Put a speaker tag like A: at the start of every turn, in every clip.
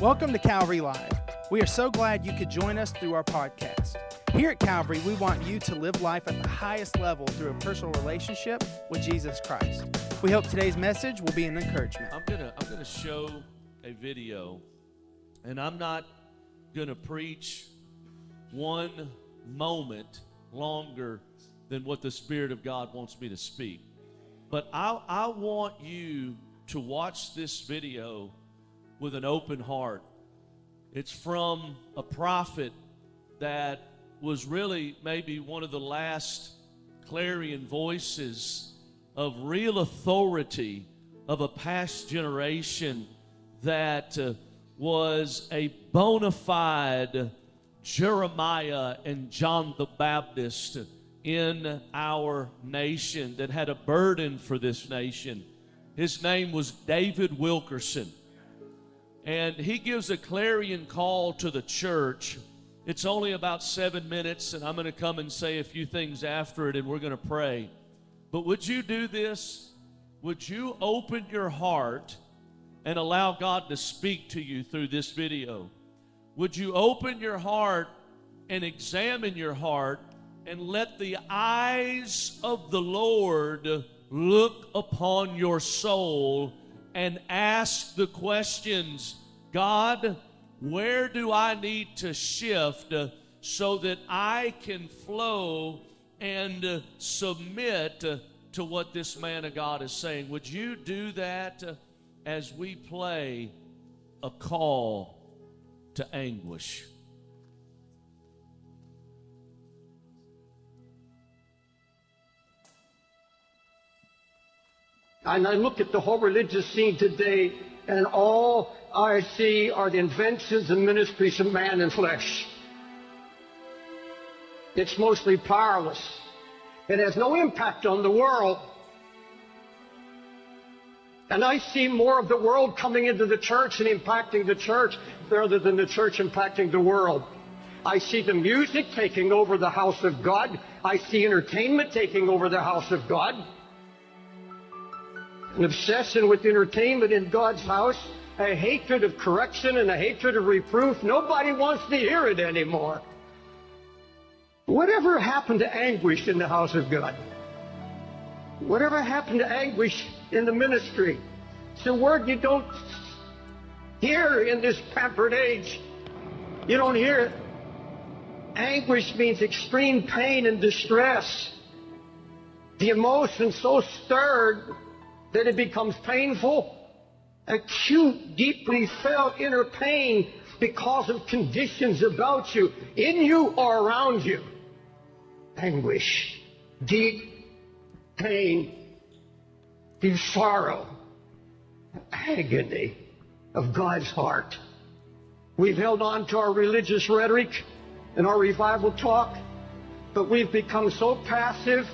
A: Welcome to Calvary Live. We are so glad you could join us through our podcast. Here at Calvary, we want you to live life at the highest level through a personal relationship with Jesus Christ. We hope today's message will be an encouragement.
B: I'm gonna I'm gonna show a video, and I'm not gonna preach one moment longer than what the Spirit of God wants me to speak. But I I want you to watch this video with an open heart. It's from a prophet that was really maybe one of the last clarion voices of real authority of a past generation that uh, was a bona fide Jeremiah and John the Baptist in our nation that had a burden for this nation. His name was David Wilkerson. And he gives a clarion call to the church. It's only about seven minutes, and I'm going to come and say a few things after it, and we're going to pray. But would you do this? Would you open your heart and allow God to speak to you through this video? Would you open your heart and examine your heart and let the eyes of the Lord look upon your soul and ask the questions God, where do I need to shift so that I can flow and submit to what this man of God is saying? Would you do that as we play a call to anguish?
C: And I look at the whole religious scene today, and all I see are the inventions and ministries of man and flesh. It's mostly powerless. It has no impact on the world. And I see more of the world coming into the church and impacting the church rather than the church impacting the world. I see the music taking over the house of God. I see entertainment taking over the house of God an obsession with entertainment in God's house, a hatred of correction and a hatred of reproof. Nobody wants to hear it anymore. Whatever happened to anguish in the house of God? Whatever happened to anguish in the ministry? It's a word you don't hear in this pampered age. You don't hear it. Anguish means extreme pain and distress. The emotion so stirred that it becomes painful, acute, deeply felt inner pain because of conditions about you, in you or around you. Anguish, deep pain, deep sorrow, agony of God's heart. We've held on to our religious rhetoric and our revival talk, but we've become so passive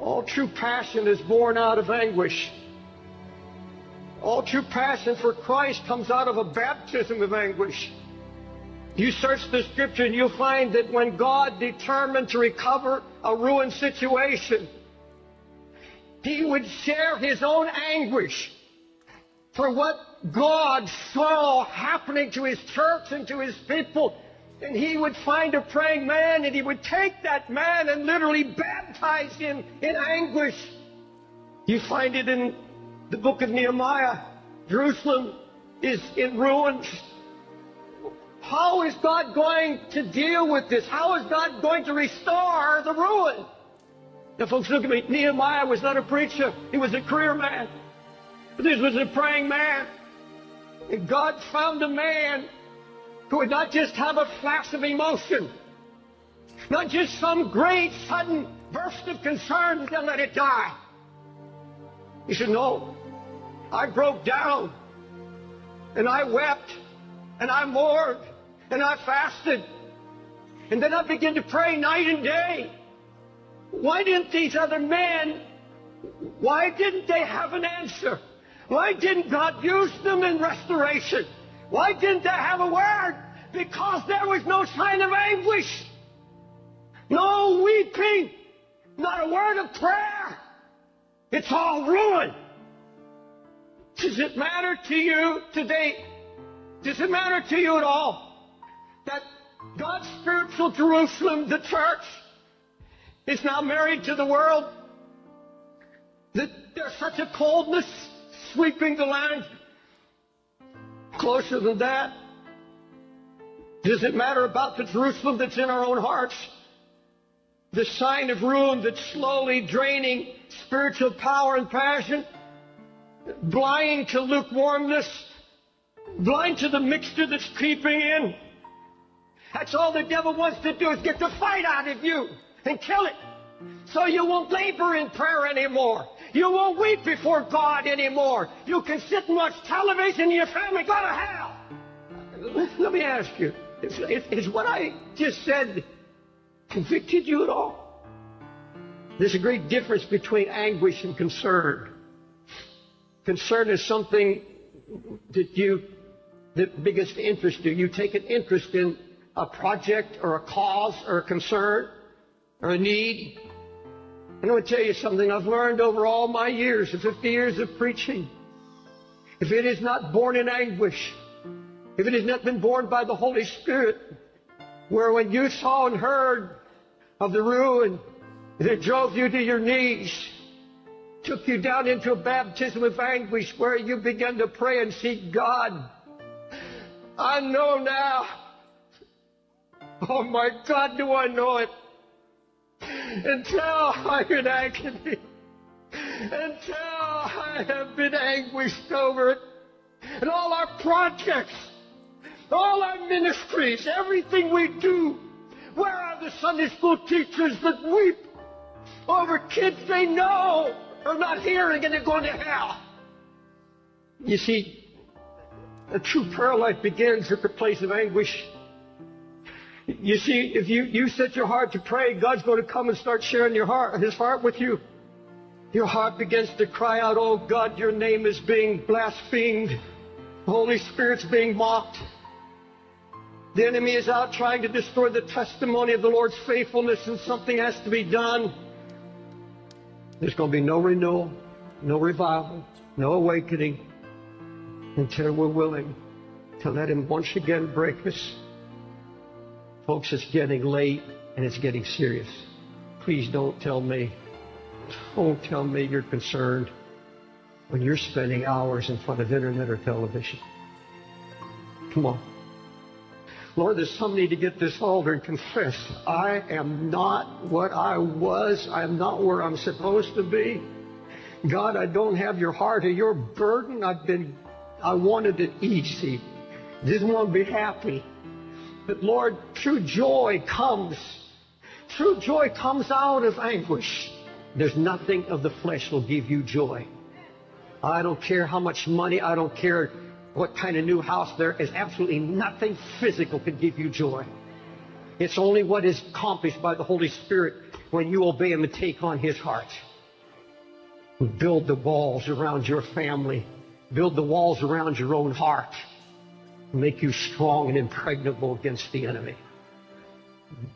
C: all true passion is born out of anguish. All true passion for Christ comes out of a baptism of anguish. You search the scripture and you'll find that when God determined to recover a ruined situation, he would share his own anguish for what God saw happening to his church and to his people and he would find a praying man and he would take that man and literally baptize him in anguish. You find it in the book of Nehemiah. Jerusalem is in ruins. How is God going to deal with this? How is God going to restore the ruin? Now, folks, look at me. Nehemiah was not a preacher. He was a career man. But this was a praying man. And God found a man who would not just have a flash of emotion, not just some great sudden burst of concern and then let it die. He said, No, I broke down and I wept and I mourned and I fasted. And then I began to pray night and day. Why didn't these other men, why didn't they have an answer? Why didn't God use them in restoration? Why didn't they have a word? Because there was no sign of anguish, no weeping, not a word of prayer. It's all ruin. Does it matter to you today Does it matter to you at all that God's spiritual Jerusalem, the church, is now married to the world? That there's such a coldness sweeping the land? Closer than that? Does it matter about the Jerusalem that's in our own hearts? The sign of ruin that's slowly draining spiritual power and passion? Blind to lukewarmness? Blind to the mixture that's creeping in? That's all the devil wants to do is get the fight out of you and kill it. So you won't labor in prayer anymore. You won't weep before God anymore. You can sit and watch television and your family go to hell. Let me ask you, is, is what I just said convicted you at all? There's a great difference between anguish and concern. Concern is something that you, the biggest interest you. You take an interest in a project or a cause or a concern or a need. I'm going to tell you something I've learned over all my years, the 50 years of preaching. If it is not born in anguish, if it has not been born by the Holy Spirit, where when you saw and heard of the ruin it drove you to your knees, took you down into a baptism of anguish where you began to pray and seek God. I know now. Oh my God, do I know it? Until I'm in agony. Until I have been anguished over it. And all our projects all our ministries, everything we do. Where are the Sunday school teachers that weep over kids they know are not hearing and they're going to hell? You see, a true prayer life begins at the place of anguish. You see, if you, you set your heart to pray, God's going to come and start sharing your heart, His heart with you. Your heart begins to cry out, Oh God, your name is being blasphemed. The Holy Spirit's being mocked. The enemy is out trying to destroy the testimony of the Lord's faithfulness, and something has to be done. There's going to be no renewal, no revival, no awakening until we're willing to let Him once again break us. Folks, it's getting late and it's getting serious. Please don't tell me, don't tell me you're concerned when you're spending hours in front of internet or television. Come on. Lord, there's some need to get this altar and confess, I am not what I was. I am not where I'm supposed to be. God, I don't have your heart or your burden. I've been, I wanted it easy. Didn't want to be happy. But Lord, true joy comes. True joy comes out of anguish. There's nothing of the flesh will give you joy. I don't care how much money, I don't care what kind of new house there is absolutely nothing physical can give you joy. It's only what is accomplished by the Holy Spirit when you obey Him and take on His heart. Build the walls around your family. Build the walls around your own heart. Make you strong and impregnable against the enemy.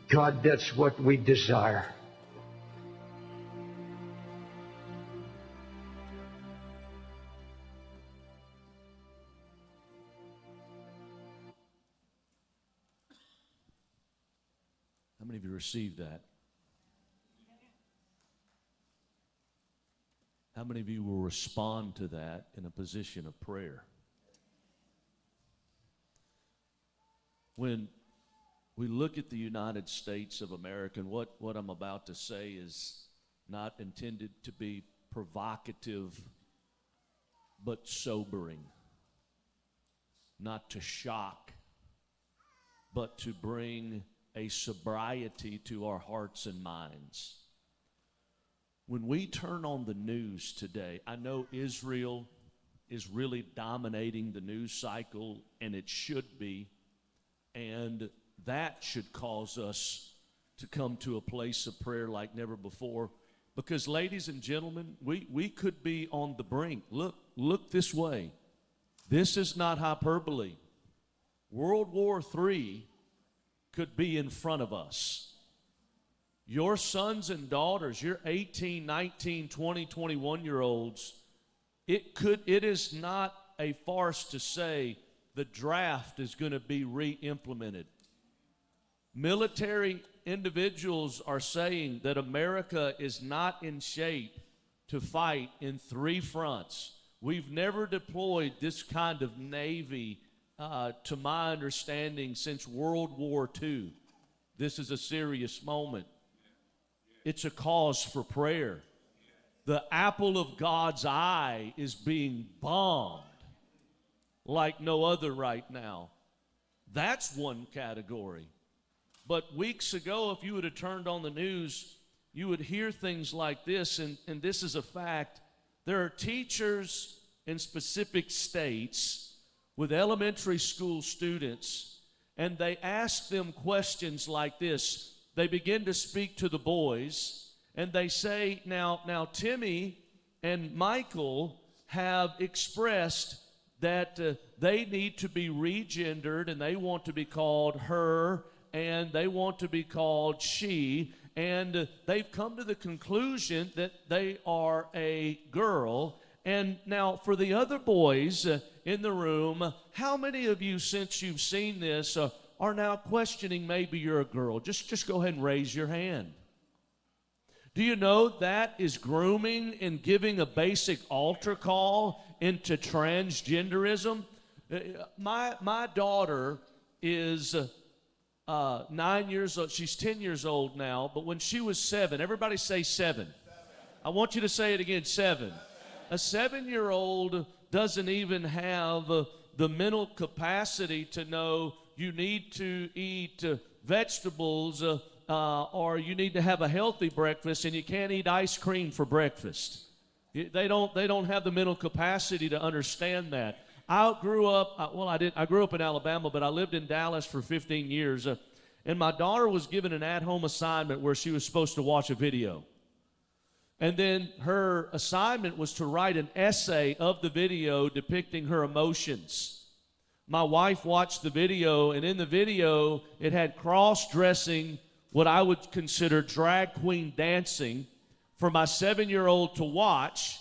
C: God, that's what we desire.
B: How many of you received that? How many of you will respond to that in a position of prayer? When we look at the United States of America, and what, what I'm about to say is not intended to be provocative, but sobering. Not to shock, but to bring a sobriety to our hearts and minds. When we turn on the news today, I know Israel is really dominating the news cycle, and it should be. And that should cause us to come to a place of prayer like never before. Because, ladies and gentlemen, we, we could be on the brink. Look, look this way. This is not hyperbole. World War III could be in front of us. Your sons and daughters, your 18, 19, 20, 21 year olds, it could it is not a farce to say the draft is going to be re implemented. Military individuals are saying that America is not in shape to fight in three fronts. We've never deployed this kind of Navy, uh, to my understanding, since World War II. This is a serious moment. It's a cause for prayer. The apple of God's eye is being bombed like no other right now. That's one category. But weeks ago, if you would have turned on the news, you would hear things like this, and, and this is a fact. There are teachers in specific states with elementary school students, and they ask them questions like this. They begin to speak to the boys, and they say, Now, now Timmy and Michael have expressed that uh, they need to be regendered and they want to be called her and they want to be called she and uh, they've come to the conclusion that they are a girl. And now, for the other boys uh, in the room, how many of you, since you've seen this, uh, are now questioning maybe you're a girl? Just, just go ahead and raise your hand. Do you know that is grooming and giving a basic altar call into transgenderism? Uh, my, my daughter is uh, nine years old. She's 10 years old now, but when she was seven, everybody say seven. I want you to say it again seven. A seven year old doesn't even have uh, the mental capacity to know you need to eat uh, vegetables uh, or you need to have a healthy breakfast and you can't eat ice cream for breakfast. They don't, they don't have the mental capacity to understand that. I grew up, uh, well, I did. I grew up in Alabama, but I lived in Dallas for 15 years. Uh, and my daughter was given an at-home assignment where she was supposed to watch a video. And then her assignment was to write an essay of the video depicting her emotions. My wife watched the video, and in the video, it had cross dressing, what I would consider drag queen dancing, for my seven year old to watch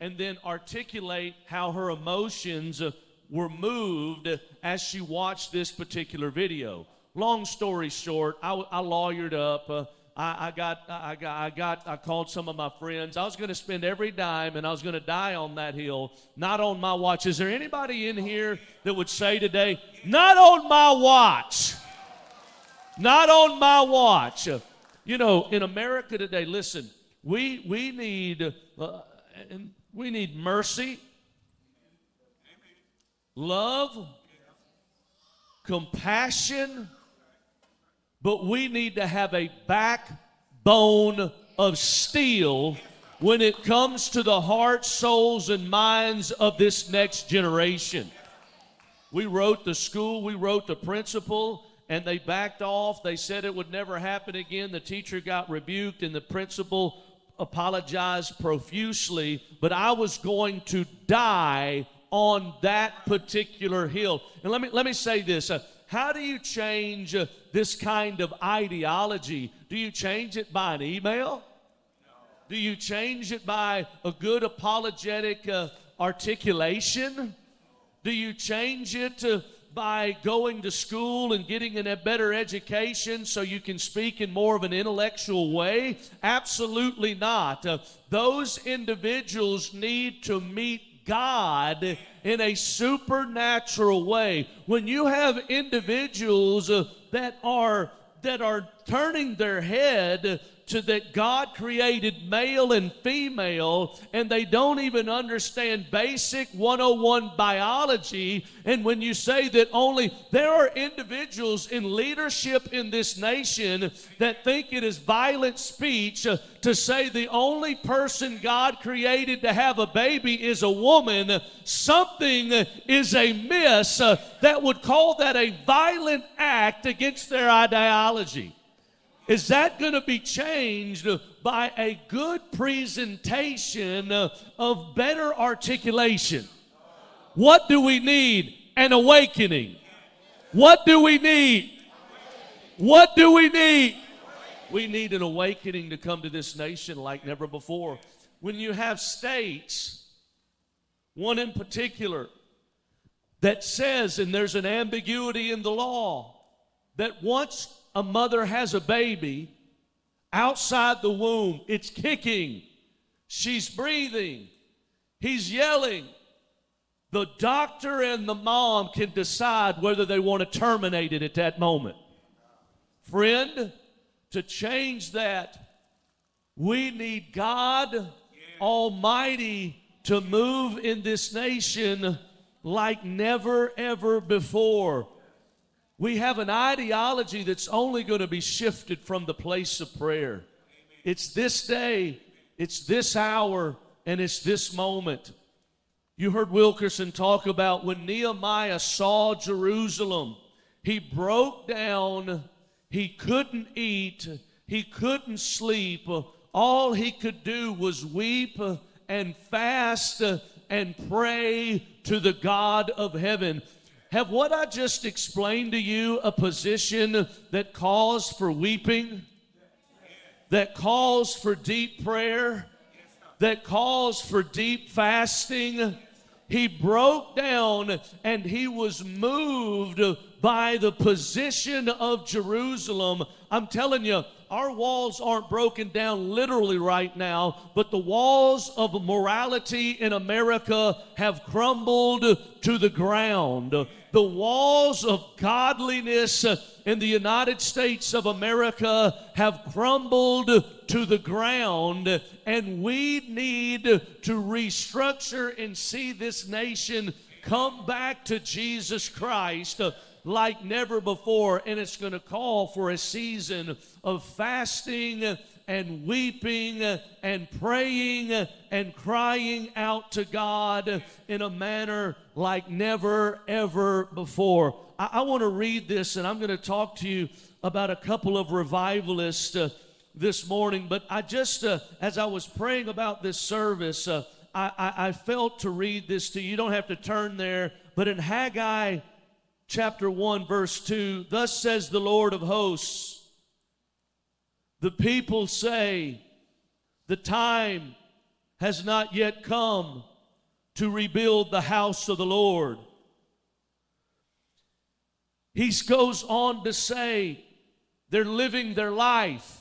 B: and then articulate how her emotions uh, were moved as she watched this particular video. Long story short, I, I lawyered up. Uh, I, I, got, I got, I got, I called some of my friends. I was going to spend every dime, and I was going to die on that hill, not on my watch. Is there anybody in here that would say today, "Not on my watch"? Not on my watch. You know, in America today, listen, we we need, uh, we need mercy, love, compassion, but we need to have a backbone of steel when it comes to the hearts, souls, and minds of this next generation. We wrote the school, we wrote the principal, and they backed off. They said it would never happen again. The teacher got rebuked, and the principal apologized profusely, but I was going to die on that particular hill. And let me let me say this. Uh, how do you change uh, this kind of ideology? Do you change it by an email? Do you change it by a good apologetic uh, articulation? Do you change it uh, by going to school and getting a better education so you can speak in more of an intellectual way? Absolutely not. Uh, those individuals need to meet God in a supernatural way. When you have individuals uh, that are that are turning their head to that God created male and female, and they don't even understand basic 101 biology. And when you say that only there are individuals in leadership in this nation that think it is violent speech uh, to say the only person God created to have a baby is a woman, something is amiss uh, that would call that a violent act against their ideology. Is that going to be changed by a good presentation of better articulation? What do we need? An awakening. What do we need? What do we need? We need an awakening to come to this nation like never before. When you have states, one in particular, that says, and there's an ambiguity in the law, that once a mother has a baby outside the womb, it's kicking, she's breathing, he's yelling. The doctor and the mom can decide whether they want to terminate it at that moment. Friend, to change that, we need God Almighty to move in this nation like never, ever before. We have an ideology that's only going to be shifted from the place of prayer. It's this day, it's this hour, and it's this moment. You heard Wilkerson talk about when Nehemiah saw Jerusalem, he broke down, he couldn't eat, he couldn't sleep. All he could do was weep and fast and pray to the God of heaven. Have what I just explained to you a position that calls for weeping, that calls for deep prayer, that calls for deep fasting? He broke down and he was moved by the position of Jerusalem. I'm telling you, our walls aren't broken down literally right now, but the walls of morality in America have crumbled to the ground. The walls of godliness in the United States of America have crumbled to the ground, and we need to restructure and see this nation come back to Jesus Christ like never before, and it's going to call for a season of fasting and weeping and praying and crying out to God in a manner like never, ever before. I, I want to read this, and I'm going to talk to you about a couple of revivalists uh, this morning. But I just, uh, as I was praying about this service, uh, I, I, I felt to read this to you. You don't have to turn there, but in Haggai chapter 1, verse 2, thus says the Lord of hosts, the people say, the time has not yet come to rebuild the house of the Lord. He goes on to say, they're living their life.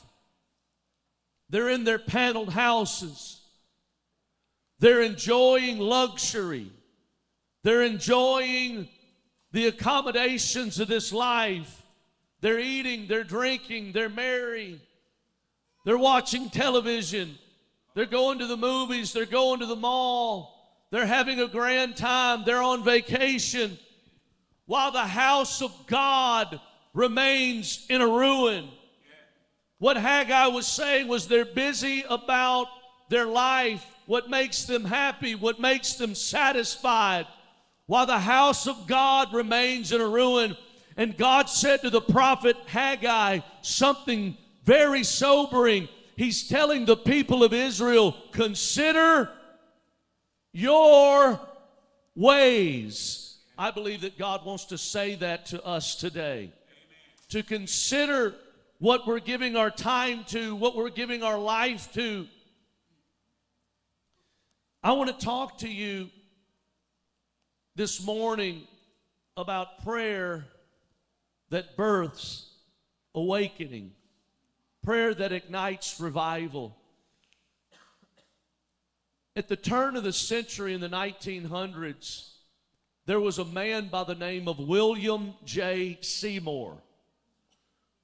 B: They're in their paneled houses. They're enjoying luxury. They're enjoying the accommodations of this life. They're eating, they're drinking, they're merry, they're watching television, they're going to the movies, they're going to the mall, they're having a grand time, they're on vacation, while the house of God remains in a ruin. What Haggai was saying was they're busy about their life, what makes them happy, what makes them satisfied while the house of God remains in a ruin. And God said to the prophet Haggai something very sobering. He's telling the people of Israel, consider your ways. I believe that God wants to say that to us today. To consider what we're giving our time to, what we're giving our life to. I want to talk to you this morning about prayer that births awakening, prayer that ignites revival. At the turn of the century in the 1900s, there was a man by the name of William J. Seymour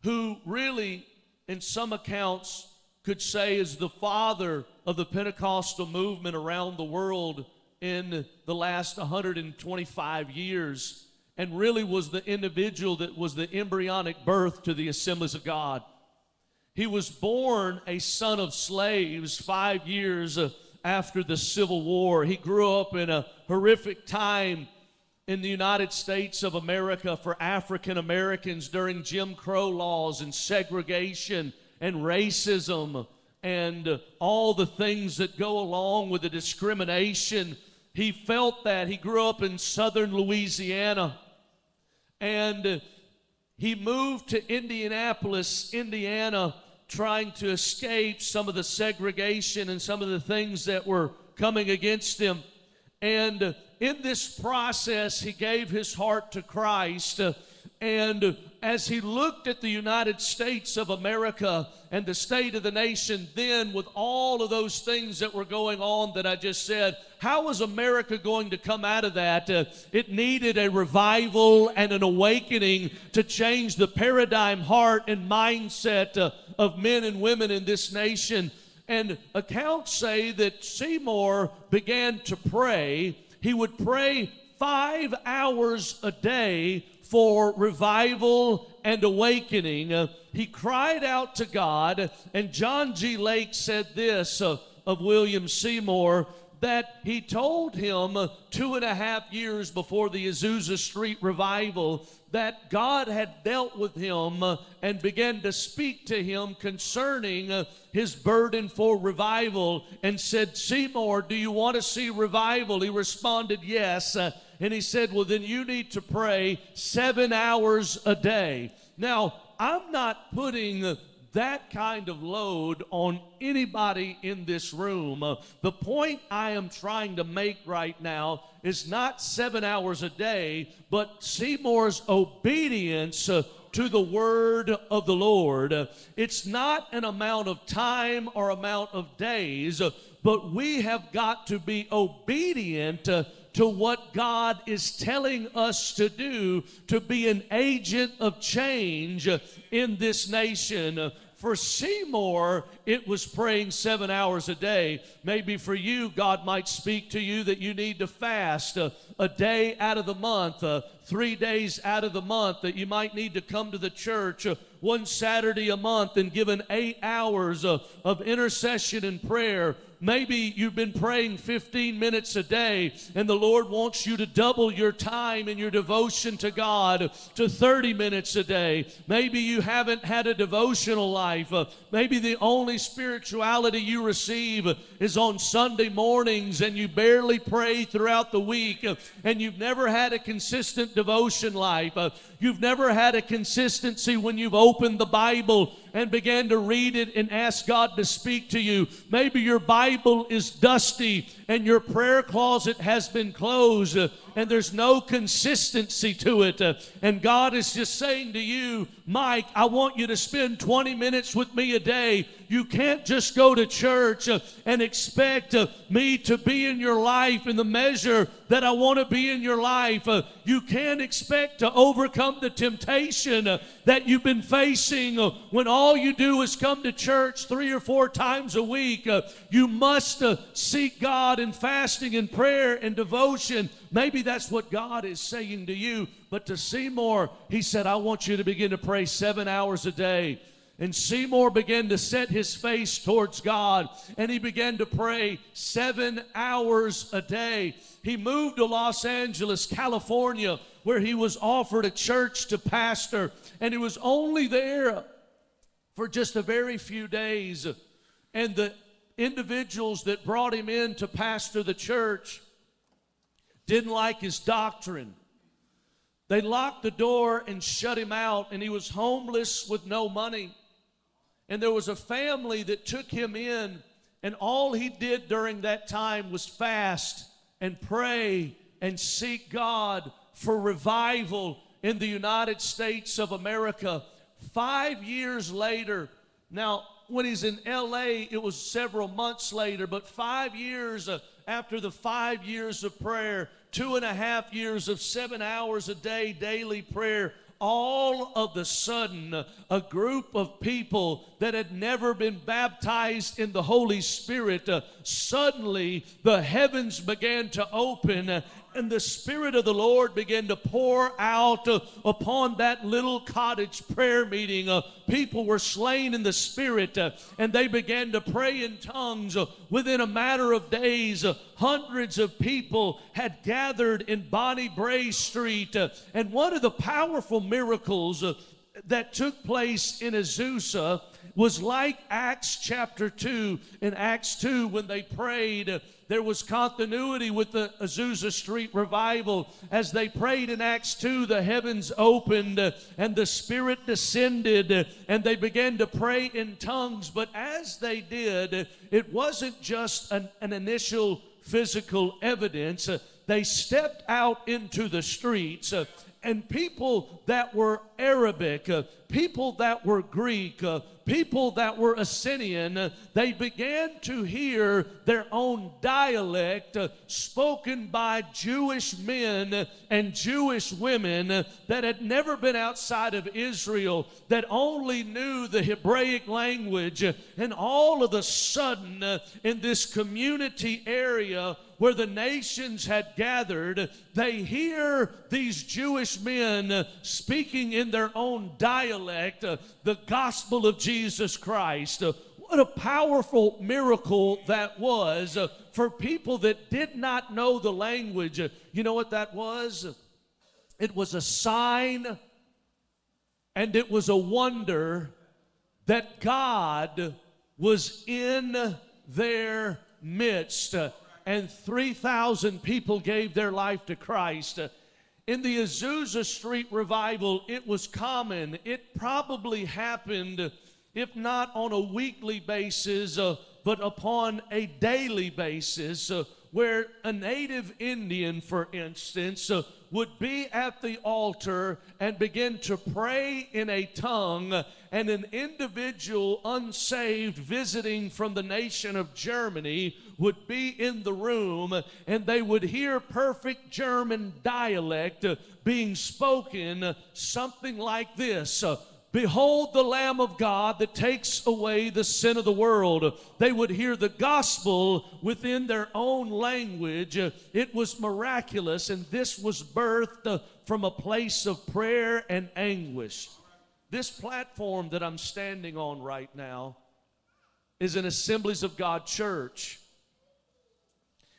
B: who really, in some accounts, could say is the father of the Pentecostal movement around the world in the last 125 years and really was the individual that was the embryonic birth to the assemblies of God. He was born a son of slaves five years uh, after the Civil War. He grew up in a horrific time in the United States of America for African Americans during Jim Crow laws and segregation and racism and all the things that go along with the discrimination he felt that. He grew up in southern Louisiana and he moved to Indianapolis, Indiana, trying to escape some of the segregation and some of the things that were coming against him. And in this process, he gave his heart to Christ. And as he looked at the United States of America and the state of the nation, then with all of those things that were going on that I just said, how was America going to come out of that? Uh, it needed a revival and an awakening to change the paradigm, heart, and mindset uh, of men and women in this nation. And accounts say that Seymour began to pray. He would pray five hours a day for revival and awakening. Uh, he cried out to God, and John G. Lake said this uh, of William Seymour that he told him uh, two and a half years before the Azusa Street revival that God had dealt with him and began to speak to him concerning his burden for revival and said, Seymour, do you want to see revival? He responded, Yes. And he said, Well, then you need to pray seven hours a day. Now, I'm not putting that kind of load on anybody in this room. Uh, the point I am trying to make right now is not seven hours a day, but Seymour's obedience. Uh, to the word of the Lord. Uh, it's not an amount of time or amount of days, uh, but we have got to be obedient uh, to what God is telling us to do to be an agent of change in this nation. For Seymour, it was praying seven hours a day. Maybe for you, God might speak to you that you need to fast a, day out of the month, three days out of the month, that you might need to come to the church uh, one Saturday a month and give an eight hours uh, of intercession and prayer Maybe you've been praying 15 minutes a day, and the Lord wants you to double your time and your devotion to God to 30 minutes a day. Maybe you haven't had a devotional life. Uh, maybe the only spirituality you receive is on Sunday mornings, and you barely pray throughout the week, uh, and you've never had a consistent devotion life. Uh, you've never had a consistency when you've opened the Bible and began to read it and ask God to speak to you. Maybe your Bible is dusty and your prayer closet has been closed uh, and there's no consistency to it. Uh, and God is just saying to you, Mike, I want you to spend 20 minutes with me a day. You can't just go to church uh, and expect uh, me to be in your life in the measure that I want to be in your life. You can't expect to overcome the temptation that you've been facing when all you do is come to church three or four times a week. you must seek God in fasting and prayer and devotion. Maybe that's what God is saying to you. But to Seymour, he said, I want you to begin to pray seven hours a day. And Seymour began to set his face towards God and he began to pray seven hours a day. He moved to Los Angeles, California, where he was offered a church to pastor. And he was only there for just a very few days. And the individuals that brought him in to pastor the church didn't like his doctrine. They locked the door and shut him out, and he was homeless with no money. And there was a family that took him in, and all he did during that time was fast and pray and seek God for revival in the United States of America. Five years later, now when he's in LA, it was several months later, but five years uh, after the five years of prayer, two and a half years of seven hours a day daily prayer, all of the sudden, a group of people that had never been baptized in the Holy Spirit, uh, suddenly the heavens began to open and the Spirit of the Lord began to pour out uh, upon that little cottage prayer meeting. Uh, people were slain in the Spirit, uh, and they began to pray in tongues. Uh, within a matter of days, uh, hundreds of people had gathered in Bonnie Brae Street. Uh, and one of the powerful miracles that took place in Azusa was like Acts chapter 2. In Acts 2, when they prayed, there was continuity with the Azusa Street revival. As they prayed in Acts 2, the heavens opened and the Spirit descended and they began to pray in tongues. But as they did, it wasn't just an, an initial physical evidence. they stepped out into the streets. And people that were Arabic, uh, people that were Greek, uh, people that were Assyrian, uh, they began to hear their own dialect uh, spoken by Jewish men and Jewish women uh, that had never been outside of Israel, that only knew the Hebraic language. And all of a sudden, uh, in this community area, where the nations had gathered, they hear these Jewish men speaking in their own dialect uh, the gospel of Jesus Christ. Uh, what a powerful miracle that was uh, for people that did not know the language. You know what that was? It was a sign and it was a wonder that God was in their midst and 3,000 people gave their life to Christ. In the Azusa Street revival, it was common. It probably happened, if not on a weekly basis, uh, but upon a daily basis, uh, where a native Indian, for instance, uh, would be at the altar and begin to pray in a tongue, and an individual unsaved visiting from the nation of Germany would be in the room and they would hear perfect German dialect being spoken, something like this. Behold the Lamb of God that takes away the sin of the world. They would hear the gospel within their own language. It was miraculous, and this was birthed from a place of prayer and anguish. This platform that I'm standing on right now is an Assemblies of God church.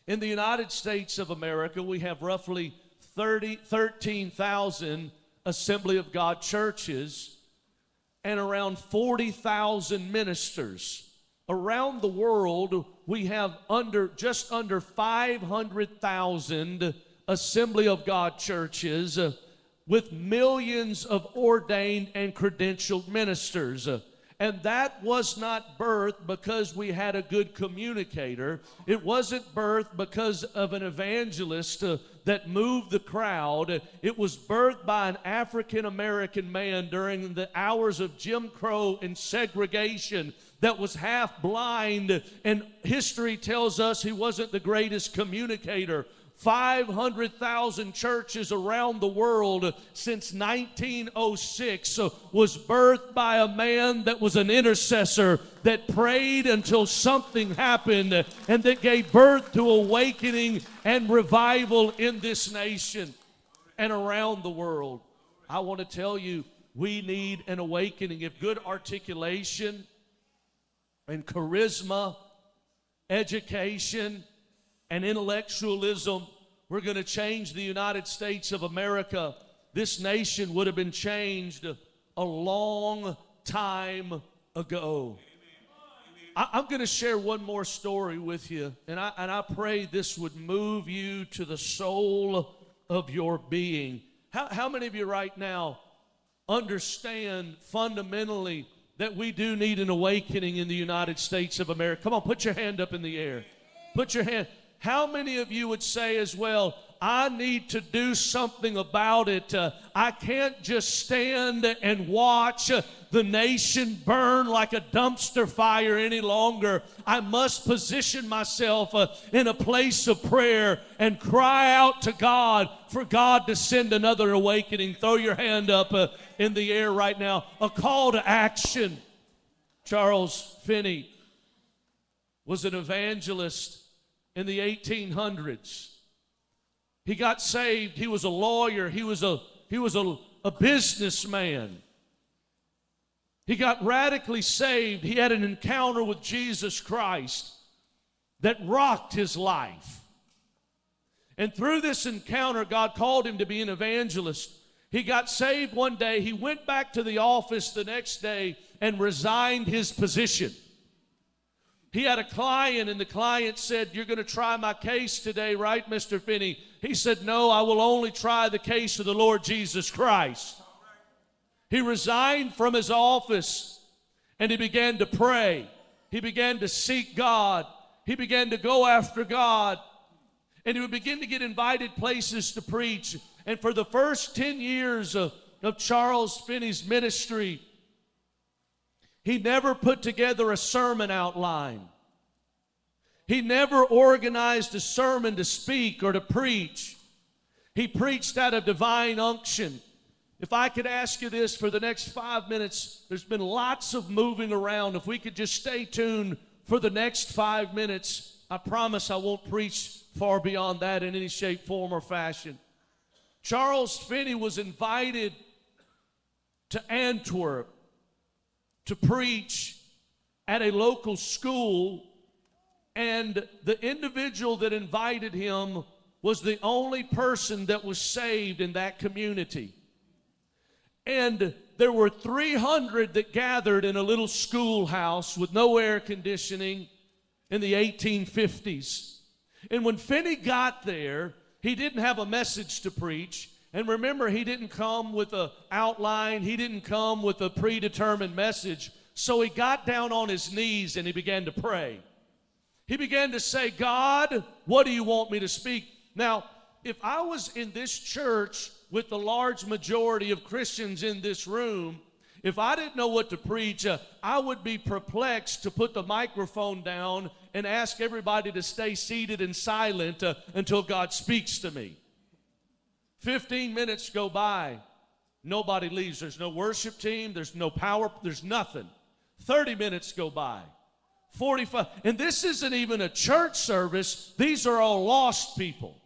B: In the United States of America, we have roughly 30, 13,000 Assembly of God churches and around 40,000 ministers. Around the world, we have under just under 500,000 Assembly of God churches with millions of ordained and credentialed ministers. And that was not birth because we had a good communicator. It wasn't birth because of an evangelist uh, that moved the crowd. It was birthed by an African American man during the hours of Jim Crow and segregation that was half blind. And history tells us he wasn't the greatest communicator. 500,000 churches around the world since 1906 was birthed by a man that was an intercessor that prayed until something happened and that gave birth to awakening and revival in this nation and around the world. I want to tell you, we need an awakening. If good articulation and charisma, education, and intellectualism were going to change the United States of America, this nation would have been changed a long time ago. I, am going to share one more story with you, and I, and I pray this would move you to the soul of your being. How, how many of you right now understand fundamentally that we do need an awakening in the United States of America? Come on, put your hand up in the air. Put your hand. How many of you would say as well, I need to do something about it. Uh, I can't just stand and watch uh, the nation burn like a dumpster fire any longer. I must position myself uh, in a place of prayer and cry out to God for God to send another awakening. Throw your hand up uh, in the air right now. A call to action. Charles Finney was an evangelist in the 1800s. He got saved. He was a lawyer. He was a, he was a, a businessman. He got radically saved. He had an encounter with Jesus Christ that rocked his life. And through this encounter, God called him to be an evangelist. He got saved one day. He went back to the office the next day and resigned his position. He had a client, and the client said, You're going to try my case today, right, Mr. Finney? He said, No, I will only try the case of the Lord Jesus Christ. He resigned from his office and he began to pray. He began to seek God. He began to go after God. And he would begin to get invited places to preach. And for the first 10 years of, of Charles Finney's ministry, he never put together a sermon outline. He never organized a sermon to speak or to preach. He preached out of divine unction. If I could ask you this for the next five minutes, there's been lots of moving around. If we could just stay tuned for the next five minutes, I promise I won't preach far beyond that in any shape, form, or fashion. Charles Finney was invited to Antwerp to preach at a local school, and the individual that invited him was the only person that was saved in that community. And there were 300 that gathered in a little schoolhouse with no air conditioning in the 1850s. And when Finney got there, he didn't have a message to preach. And remember, he didn't come with an outline, he didn't come with a predetermined message. So he got down on his knees and he began to pray. He began to say, God, what do you want me to speak? Now, if I was in this church with the large majority of Christians in this room, if I didn't know what to preach, uh, I would be perplexed to put the microphone down and ask everybody to stay seated and silent uh, until God speaks to me. 15 minutes go by, nobody leaves. There's no worship team, there's no power, there's nothing. 30 minutes go by. 45. And this isn't even a church service, these are all lost people.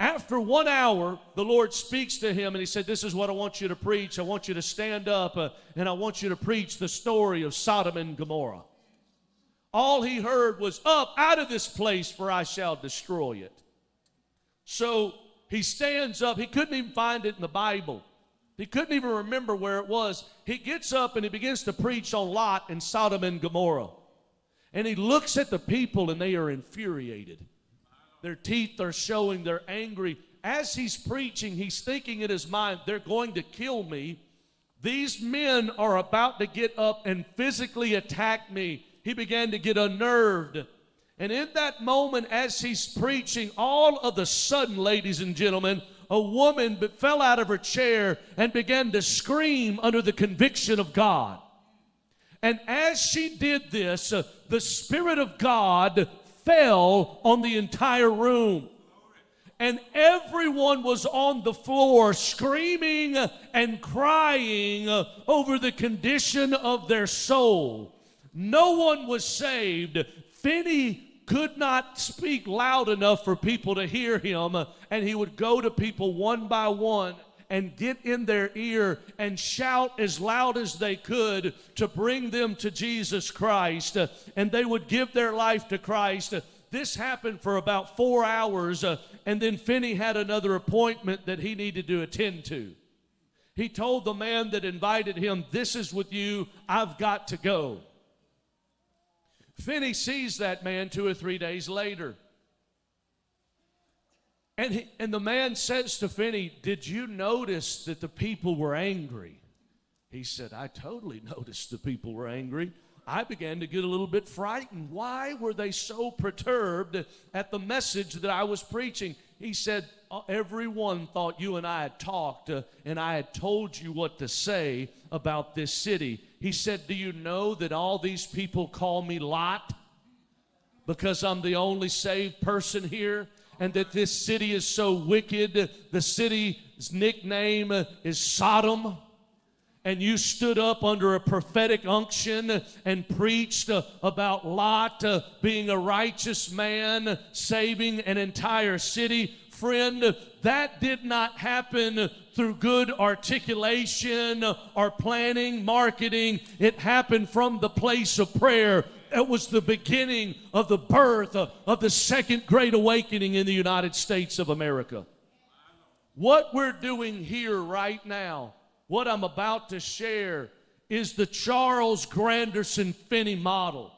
B: After one hour, the Lord speaks to him and he said, This is what I want you to preach. I want you to stand up uh, and I want you to preach the story of Sodom and Gomorrah. All he heard was, Up out of this place, for I shall destroy it. So he stands up. He couldn't even find it in the Bible. He couldn't even remember where it was. He gets up and he begins to preach on Lot and Sodom and Gomorrah. And he looks at the people and they are infuriated. Their teeth are showing, they're angry. As he's preaching, he's thinking in his mind, they're going to kill me. These men are about to get up and physically attack me. He began to get unnerved. And in that moment, as he's preaching, all of the sudden, ladies and gentlemen, a woman fell out of her chair and began to scream under the conviction of God. And as she did this, uh, the Spirit of God fell on the entire room. And everyone was on the floor screaming and crying over the condition of their soul. No one was saved. Finney could not speak loud enough for people to hear him, and he would go to people one by one and get in their ear and shout as loud as they could to bring them to Jesus Christ. And they would give their life to Christ. This happened for about four hours, and then Finney had another appointment that he needed to attend to. He told the man that invited him, This is with you, I've got to go. Finney sees that man two or three days later. And, he, and the man says to Finney, Did you notice that the people were angry? He said, I totally noticed the people were angry. I began to get a little bit frightened. Why were they so perturbed at the message that I was preaching? He said, uh, Everyone thought you and I had talked uh, and I had told you what to say about this city. He said, Do you know that all these people call me Lot? Because I'm the only saved person here? and that this city is so wicked. The city's nickname is Sodom. And you stood up under a prophetic unction and preached uh, about Lot uh, being a righteous man, saving an entire city. Friend, that did not happen through good articulation or planning, marketing. It happened from the place of prayer it was the beginning of the birth of, the second great awakening in the United States of America. What we're doing here right now, what I'm about to share, is the Charles Granderson Finney model.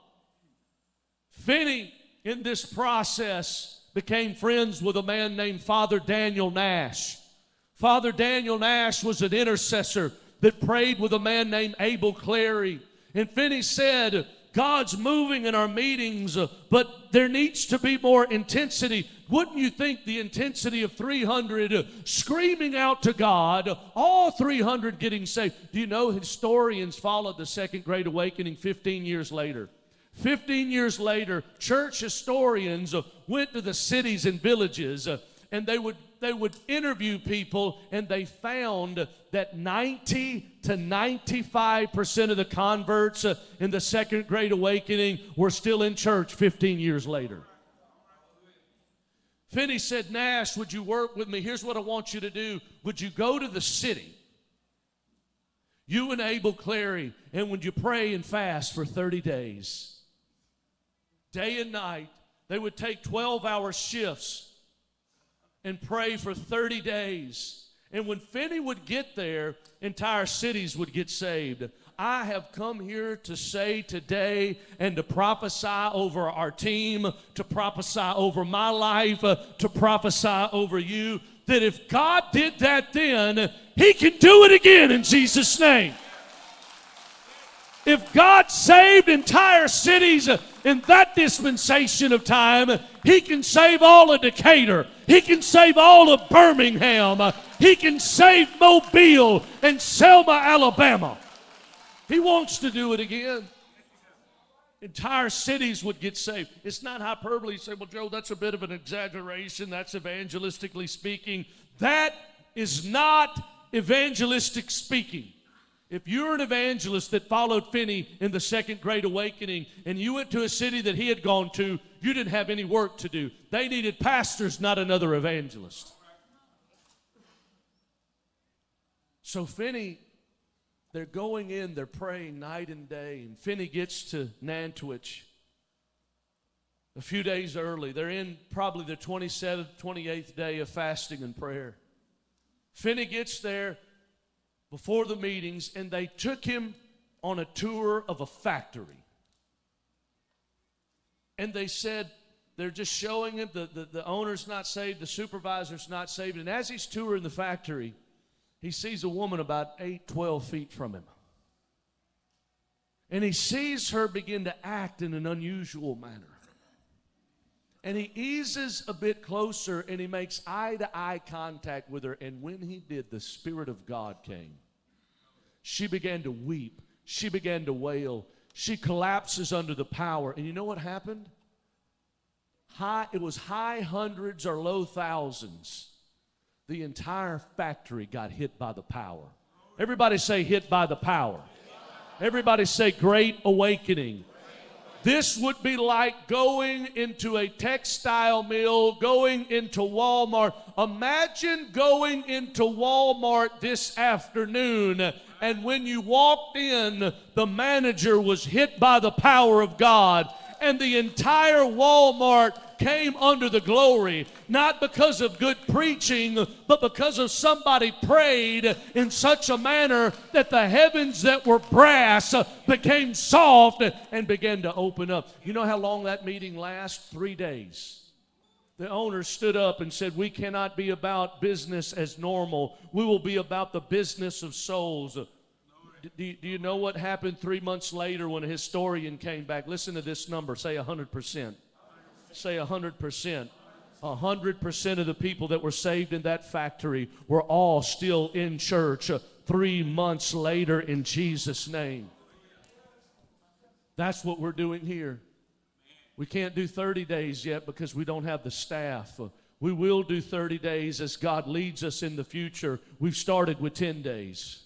B: Finney, in this process, became friends with a man named Father Daniel Nash. Father Daniel Nash was an intercessor that prayed with a man named Abel Clary. And Finney said, God's moving in our meetings, uh, but there needs to be more intensity. Wouldn't you think the intensity of 300 uh, screaming out to God, all 300 getting saved? Do you know historians followed the Second Great Awakening 15 years later? 15 years later, church historians uh, went to the cities and villages uh, and they would they would interview people and they found that 90 to 95% of the converts uh, in the second great awakening were still in church 15 years later. Finney said, Nash, would you work with me? Here's what I want you to do. Would you go to the city? You and Abel Clary, and would you pray and fast for 30 days? Day and night, they would take 12 hour shifts and pray for 30 days. And when Finney would get there, entire cities would get saved. I have come here to say today and to prophesy over our team, to prophesy over my life, uh, to prophesy over you that if God did that then, He can do it again in Jesus' name. If God saved entire cities in that dispensation of time, He can save all of Decatur. He can save all of Birmingham. He can save Mobile and Selma, Alabama. He wants to do it again. Entire cities would get saved. It's not hyperbole. You say, well, Joe, that's a bit of an exaggeration. That's evangelistically speaking. That is not evangelistic speaking. If you're an evangelist that followed Finney in the second great awakening and you went to a city that he had gone to, you didn't have any work to do. They needed pastors, not another evangelist. So Finney, they're going in, they're praying night and day, and Finney gets to Nantwich a few days early. They're in probably the 27th, 28th day of fasting and prayer. Finney gets there, before the meetings and they took him on a tour of a factory. And they said, they're just showing him the, the, the owner's not saved, the supervisor's not saved. And as he's touring the factory, he sees a woman about 8, 12 feet from him. And he sees her begin to act in an unusual manner. And he eases a bit closer and he makes eye to eye contact with her. And when he did, the Spirit of God came. She began to weep. She began to wail. She collapses under the power. And you know what happened? High, it was high hundreds or low thousands. The entire factory got hit by the power. Everybody say, hit by the power. Everybody say, great awakening. This would be like going into a textile mill, going into Walmart. Imagine going into Walmart this afternoon, and when you walked in, the manager was hit by the power of God, and the entire Walmart came under the glory, not because of good preaching, but because of somebody prayed in such a manner that the heavens that were brass became soft and began to open up. You know how long that meeting lasts? Three days. The owner stood up and said, We cannot be about business as normal. We will be about the business of souls. Do do you know what happened three months later when a historian came back? Listen to this number say 100%. Say 100%. 100% of the people that were saved in that factory were all still in church uh, three months later in Jesus' name. That's what we're doing here. We can't do 30 days yet because we don't have the staff. We will do 30 days as God leads us in the future. We've started with 10 days.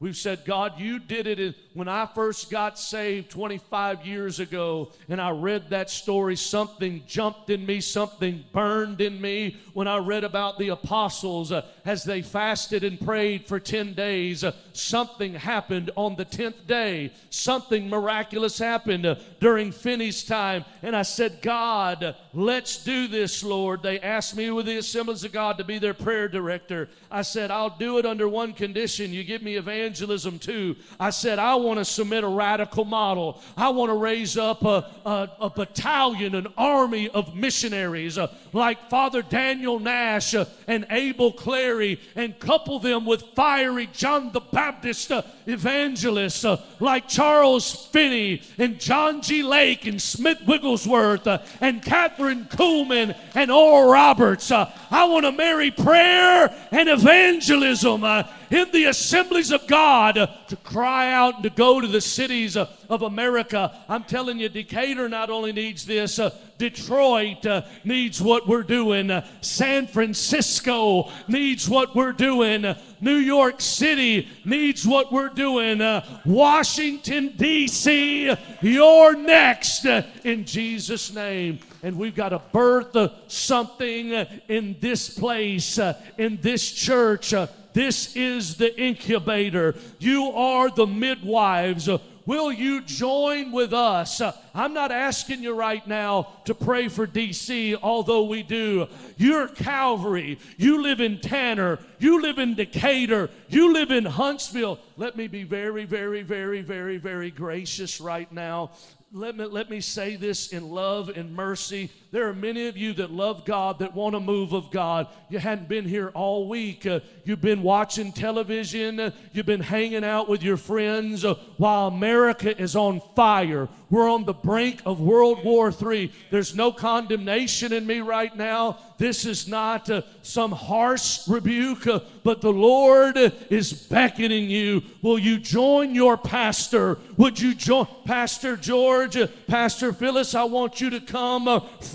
B: We've said, God, you did it when I first got saved 25 years ago, and I read that story. Something jumped in me, something burned in me when I read about the apostles uh, as they fasted and prayed for 10 days. Uh, something happened on the 10th day. Something miraculous happened uh, during Finney's time. And I said, God, let's do this, Lord. They asked me with the Assemblies of God to be their prayer director. I said, I'll do it under one condition. You give me evangelism evangelism too. I said, I want to submit a radical model. I want to raise up a, a, a battalion, an army of missionaries uh, like Father Daniel Nash uh, and Abel Clary and couple them with fiery John the Baptist uh, evangelists uh, like Charles Finney and John G. Lake and Smith Wigglesworth uh, and Kathryn Kuhlman and Oral Roberts. Uh, I want to marry prayer and evangelism in the assemblies of God to cry out and to go to the cities of America. I'm telling you, Decatur not only needs this, uh, Detroit uh, needs what we're doing. San Francisco needs what we're doing. New York City needs what we're doing. Washington, D.C., you're next in Jesus' name. And we've got to birth something in this place, in this church. This is the incubator. You are the midwives. Will you join with us? I'm not asking you right now to pray for DC, although we do. You're Calvary. You live in Tanner. You live in Decatur. You live in Huntsville. Let me be very, very, very, very, very gracious right now let me, let me say this in love and mercy. There are many of you that love God, that want a move of God. You hadn't been here all week. Uh, you've been watching television. Uh, you've been hanging out with your friends uh, while America is on fire. We're on the brink of World War III. There's no condemnation in me right now. This is not uh, some harsh rebuke, uh, but the Lord is beckoning you. Will you join your pastor? Would you join Pastor George, uh, Pastor Phyllis? I want you to come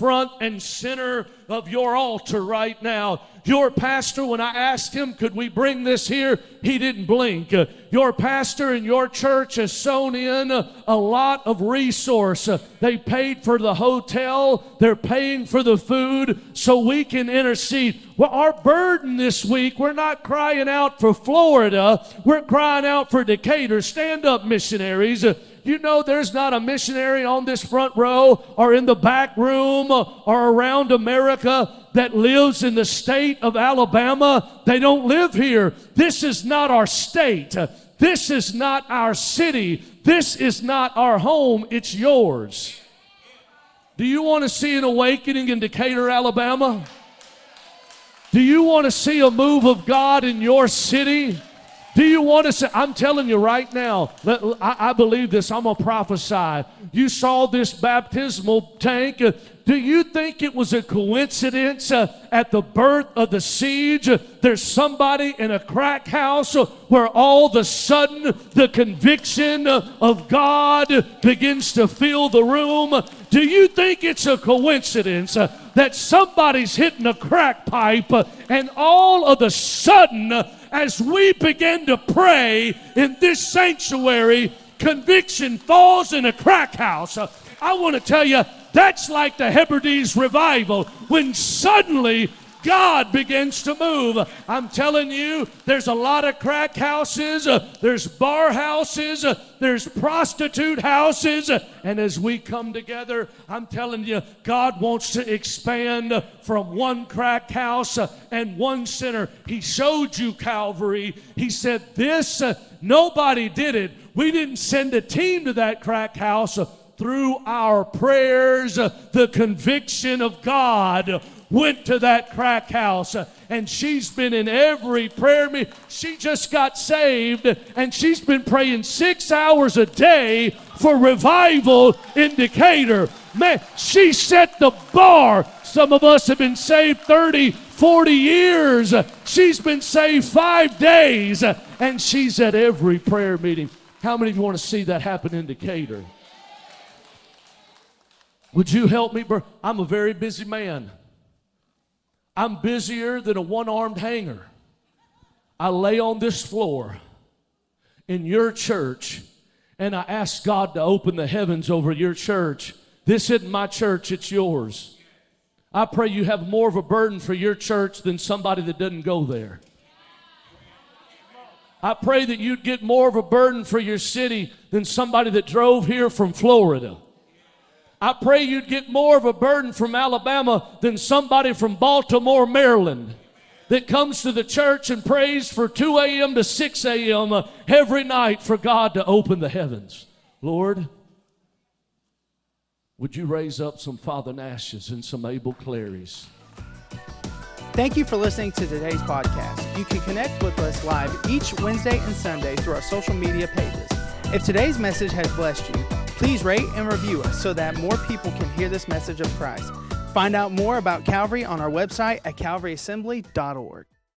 B: front and center of your altar right now. Your pastor, when I asked him, could we bring this here? He didn't blink. Your pastor and your church has sown in a lot of resource. They paid for the hotel, they're paying for the food so we can intercede. Well, our burden this week, we're not crying out for Florida, we're crying out for Decatur. Stand up, missionaries. You know there's not a missionary on this front row or in the back room or around America that lives in the state of Alabama. They don't live here. This is not our state. This is not our city. This is not our home. It's yours. Do you want to see an awakening in Decatur, Alabama? Do you want to see a move of God in your city? Do you want to say, I'm telling you right now, I, believe this, I'm going to prophesy. You saw this baptismal tank. Uh, do you think it was a coincidence uh, at the birth of the siege? Uh, there's somebody in a crack house uh, where all of a sudden the conviction uh, of God begins to fill the room. Do you think it's a coincidence uh, that somebody's hitting a crack pipe and all of a sudden as we begin to pray in this sanctuary, conviction falls in a crack house. I want to tell you, that's like the Hebrides revival when suddenly God begins to move. I'm telling you, there's a lot of crack houses, uh, there's bar houses, uh, there's prostitute houses, uh, and as we come together, I'm telling you, God wants to expand from one crack house and one sinner. He showed you Calvary. He said, This, nobody did it. We didn't send a team to that crack house through our prayers, the conviction of God went to that crack house uh, and she's been in every prayer meeting. She just got saved and she's been praying six hours a day for revival in Decatur. Man, she set the bar. Some of us have been saved 30, 40 years. She's been saved five days and she's at every prayer meeting. How many of you want to see that happen in Decatur? Would you help me? I'm a very busy man. I'm busier than a one armed hanger. I lay on this floor in your church and I ask God to open the heavens over your church. This isn't my church, it's yours. I pray you have more of a burden for your church than somebody that doesn't go there. I pray that you'd get more of a burden for your city than somebody that drove here from Florida. I pray you'd get more of a burden from Alabama than somebody from Baltimore, Maryland. that comes to the church and prays for 2 a.m. to 6 a.m. uh, every night for God to open the heavens. Lord, would you raise up some Father Nashes and some Abel Clarys?
A: Thank you for listening to today's podcast. You can connect with us live each Wednesday and Sunday through our social media pages. If today's message has blessed you, please rate and review us so that more people can hear this message of Christ. Find out more about Calvary on our website at calvaryassembly.org.